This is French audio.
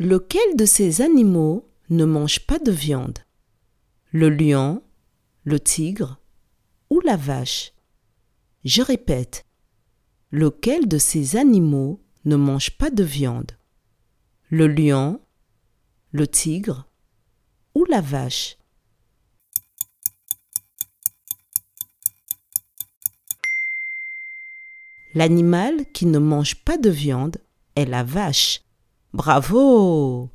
Lequel de ces animaux ne mange pas de viande? Le lion, le tigre ou la vache? Je répète. Lequel de ces animaux ne mange pas de viande? Le lion, le tigre ou la vache? L'animal qui ne mange pas de viande est la vache. Bravo